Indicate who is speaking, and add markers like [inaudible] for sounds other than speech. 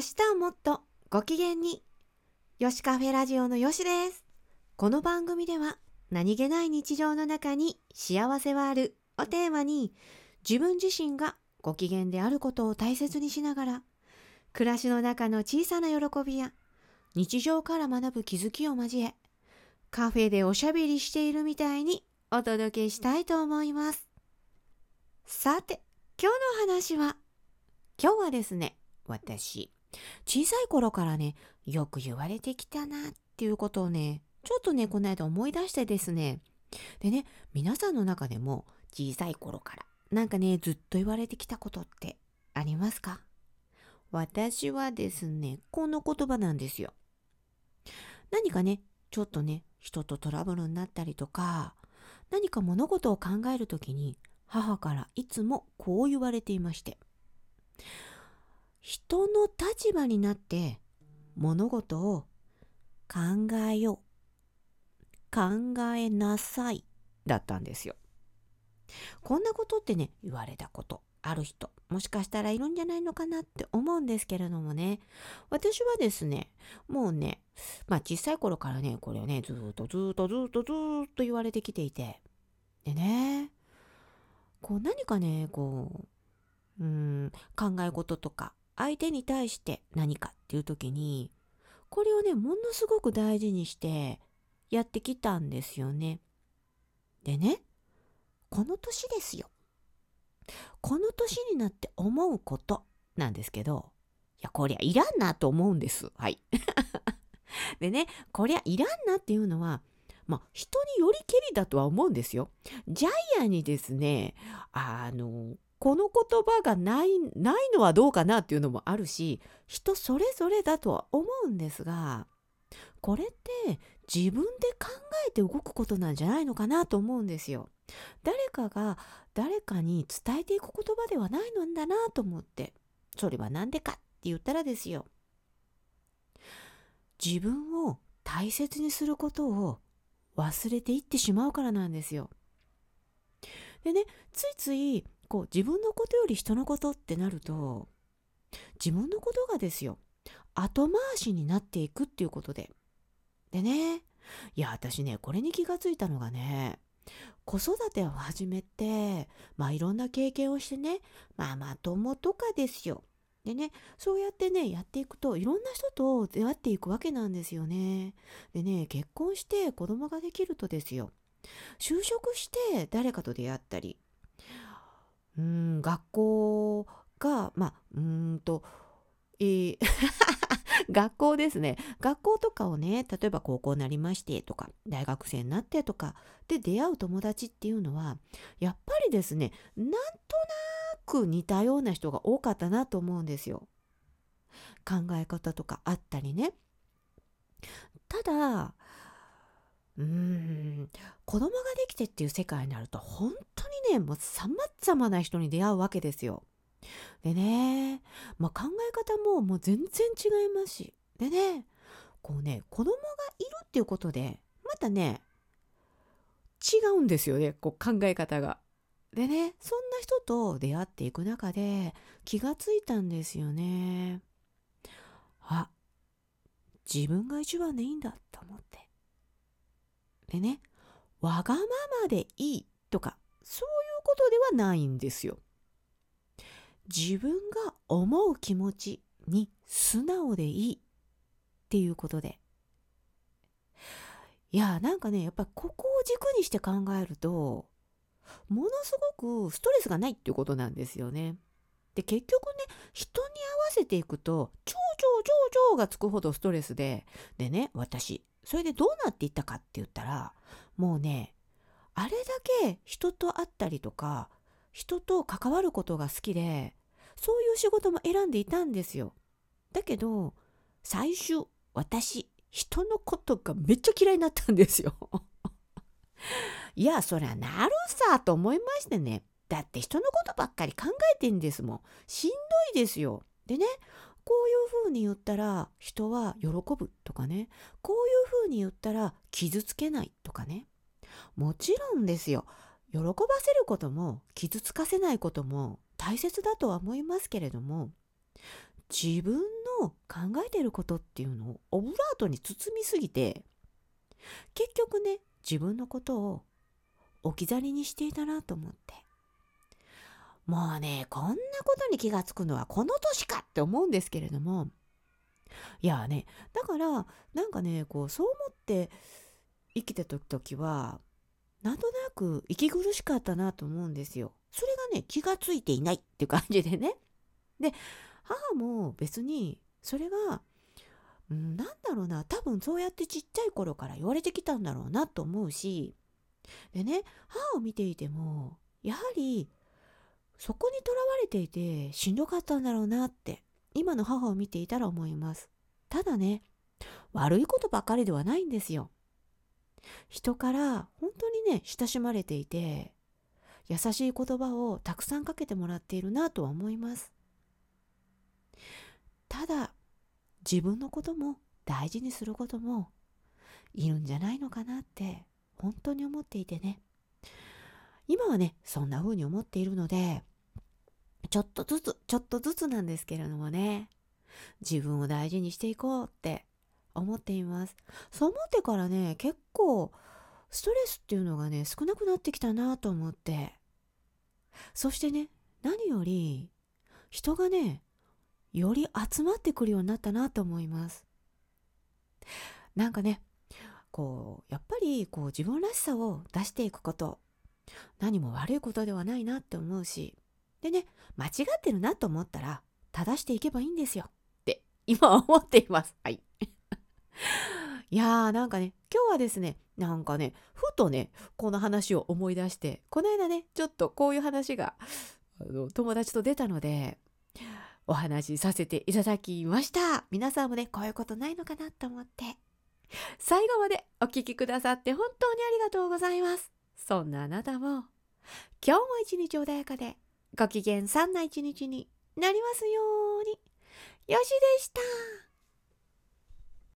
Speaker 1: 明日はもっとご機嫌に。よしカフェラジオのよしです。この番組では何気ない日常の中に幸せはあるをテーマに自分自身がご機嫌であることを大切にしながら暮らしの中の小さな喜びや日常から学ぶ気づきを交えカフェでおしゃべりしているみたいにお届けしたいと思います。さて、今日の話は今日はですね、私小さい頃からね、よく言われてきたなっていうことをね、ちょっとね、この間思い出してですね。でね、皆さんの中でも小さい頃からなんかね、ずっと言われてきたことってありますか？私はですね、この言葉なんですよ。何かね、ちょっとね、人とトラブルになったりとか、何か物事を考えるときに母からいつもこう言われていまして。人の立場になって物事を考えよう。考えなさい。だったんですよ。こんなことってね言われたことある人もしかしたらいるんじゃないのかなって思うんですけれどもね。私はですねもうねまあ小さい頃からねこれをねずっとずっとずっとずっと言われてきていて。でねこう何かねこううん考え事とか相手に対して何かっていう時にこれをねものすごく大事にしてやってきたんですよね。でねこの年ですよ。この年になって思うことなんですけどいやこりゃいらんなと思うんです。はい。[laughs] でねこりゃいらんなっていうのはまあ人によりけりだとは思うんですよ。ジャイアンにですねあのこの言葉がないないのはどうかなっていうのもあるし人それぞれだとは思うんですがこれって自分で考えて動くことなんじゃないのかなと思うんですよ。誰かが誰かに伝えていく言葉ではないのだなと思ってそれは何でかって言ったらですよ自分を大切にすることを忘れていってしまうからなんですよ。でねついついこう自分のことより人のことってなると自分のことがですよ後回しになっていくっていうことで。でねいや私ねこれに気がついたのがね子育てを始めてまあいろんな経験をしてねまあまともとかですよ。でねそうやってねやっていくといろんな人と出会っていくわけなんですよね。でね結婚して子供ができるとですよ。就職して誰かと出会ったりうん学校がまあうんとえー [laughs] 学校ですね学校とかをね例えば高校になりましてとか大学生になってとかで出会う友達っていうのはやっぱりですねなんとなく似たような人が多かったなと思うんですよ。考え方とかあったりね。ただうーん子供ができてっていう世界になると本当にねもうさまざまな人に出会うわけですよ。でね、まあ、考え方ももう全然違いますしでねこうね子供がいるっていうことでまたね違うんですよねこう考え方が。でねそんな人と出会っていく中で気がついたんですよね。あ自分が一番でいいんだと思って。でねわがままでいいとかそういうことではないんですよ。自分が思う気持ちに素直でいいっていうことでいやなんかねやっぱここを軸にして考えるとものすごくストレスがないっていうことなんですよね。で結局ね人に合わせていくと超超超超がつくほどストレスででね私それでどうなっていったかって言ったらもうねあれだけ人と会ったりとか人と関わることが好きでそういう仕事も選んでいたんですよ。だけど最終私人のことがめっちゃ嫌いになったんですよ。[laughs] いやそりゃなるさと思いましてねだって人のことばっかり考えてんですもんしんどいですよ。でねこういうふうに言ったら人は喜ぶとかね。こういうふうに言ったら傷つけないとかね。もちろんですよ。喜ばせることも傷つかせないことも大切だとは思いますけれども自分の考えてることっていうのをオブラートに包みすぎて結局ね自分のことを置き去りにしていたなと思って。もうねこんなことに気がつくのはこの年かって思うんですけれどもいやねだからなんかねこうそう思って生きてた時はなんとなく息苦しかったなと思うんですよ。それがね気がついていないっていう感じでね。で母も別にそれが、うん、なんだろうな多分そうやってちっちゃい頃から言われてきたんだろうなと思うしでね母を見ていてもやはりそこにとらわれていてしんどかったんだろうなって今の母を見ていたら思います。ただね悪いことばかりではないんですよ。人から本当にね親しまれていて優しい言葉をたくさんかけてもらっているなとは思いますただ自分のことも大事にすることもいるんじゃないのかなって本当に思っていてね今はねそんな風に思っているのでちょっとずつちょっとずつなんですけれどもね自分を大事にしていこうって思っています。そう思ってからね、結構ストレスっていうのがね、少なくなってきたなと思って。そしてね、何より人がね、より集まってくるようになったなと思います。なんかね、こう、やっぱりこう自分らしさを出していくこと、何も悪いことではないなって思うし、でね、間違ってるなと思ったら、正していけばいいんですよ。って今思っています。はい。[laughs] いやーなんかね今日はですねなんかねふとねこの話を思い出してこの間ねちょっとこういう話があの友達と出たのでお話しさせていただきました皆さんもねこういうことないのかなと思って最後までお聴きくださって本当にありがとうございますそんなあなたも今日も一日穏やかでご機嫌さんな一日になりますようによしでした。